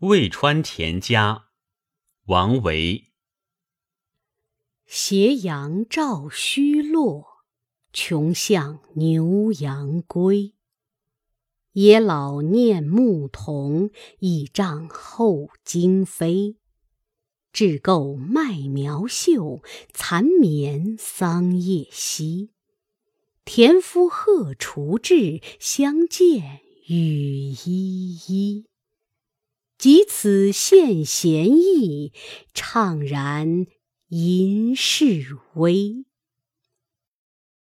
渭川田家，王维。斜阳照虚落，穷巷牛羊归。野老念牧童，倚杖后惊飞。雉构麦苗秀，蚕眠桑叶稀。田夫荷锄至，相见雨依依。及此献贤意，怅然吟世微。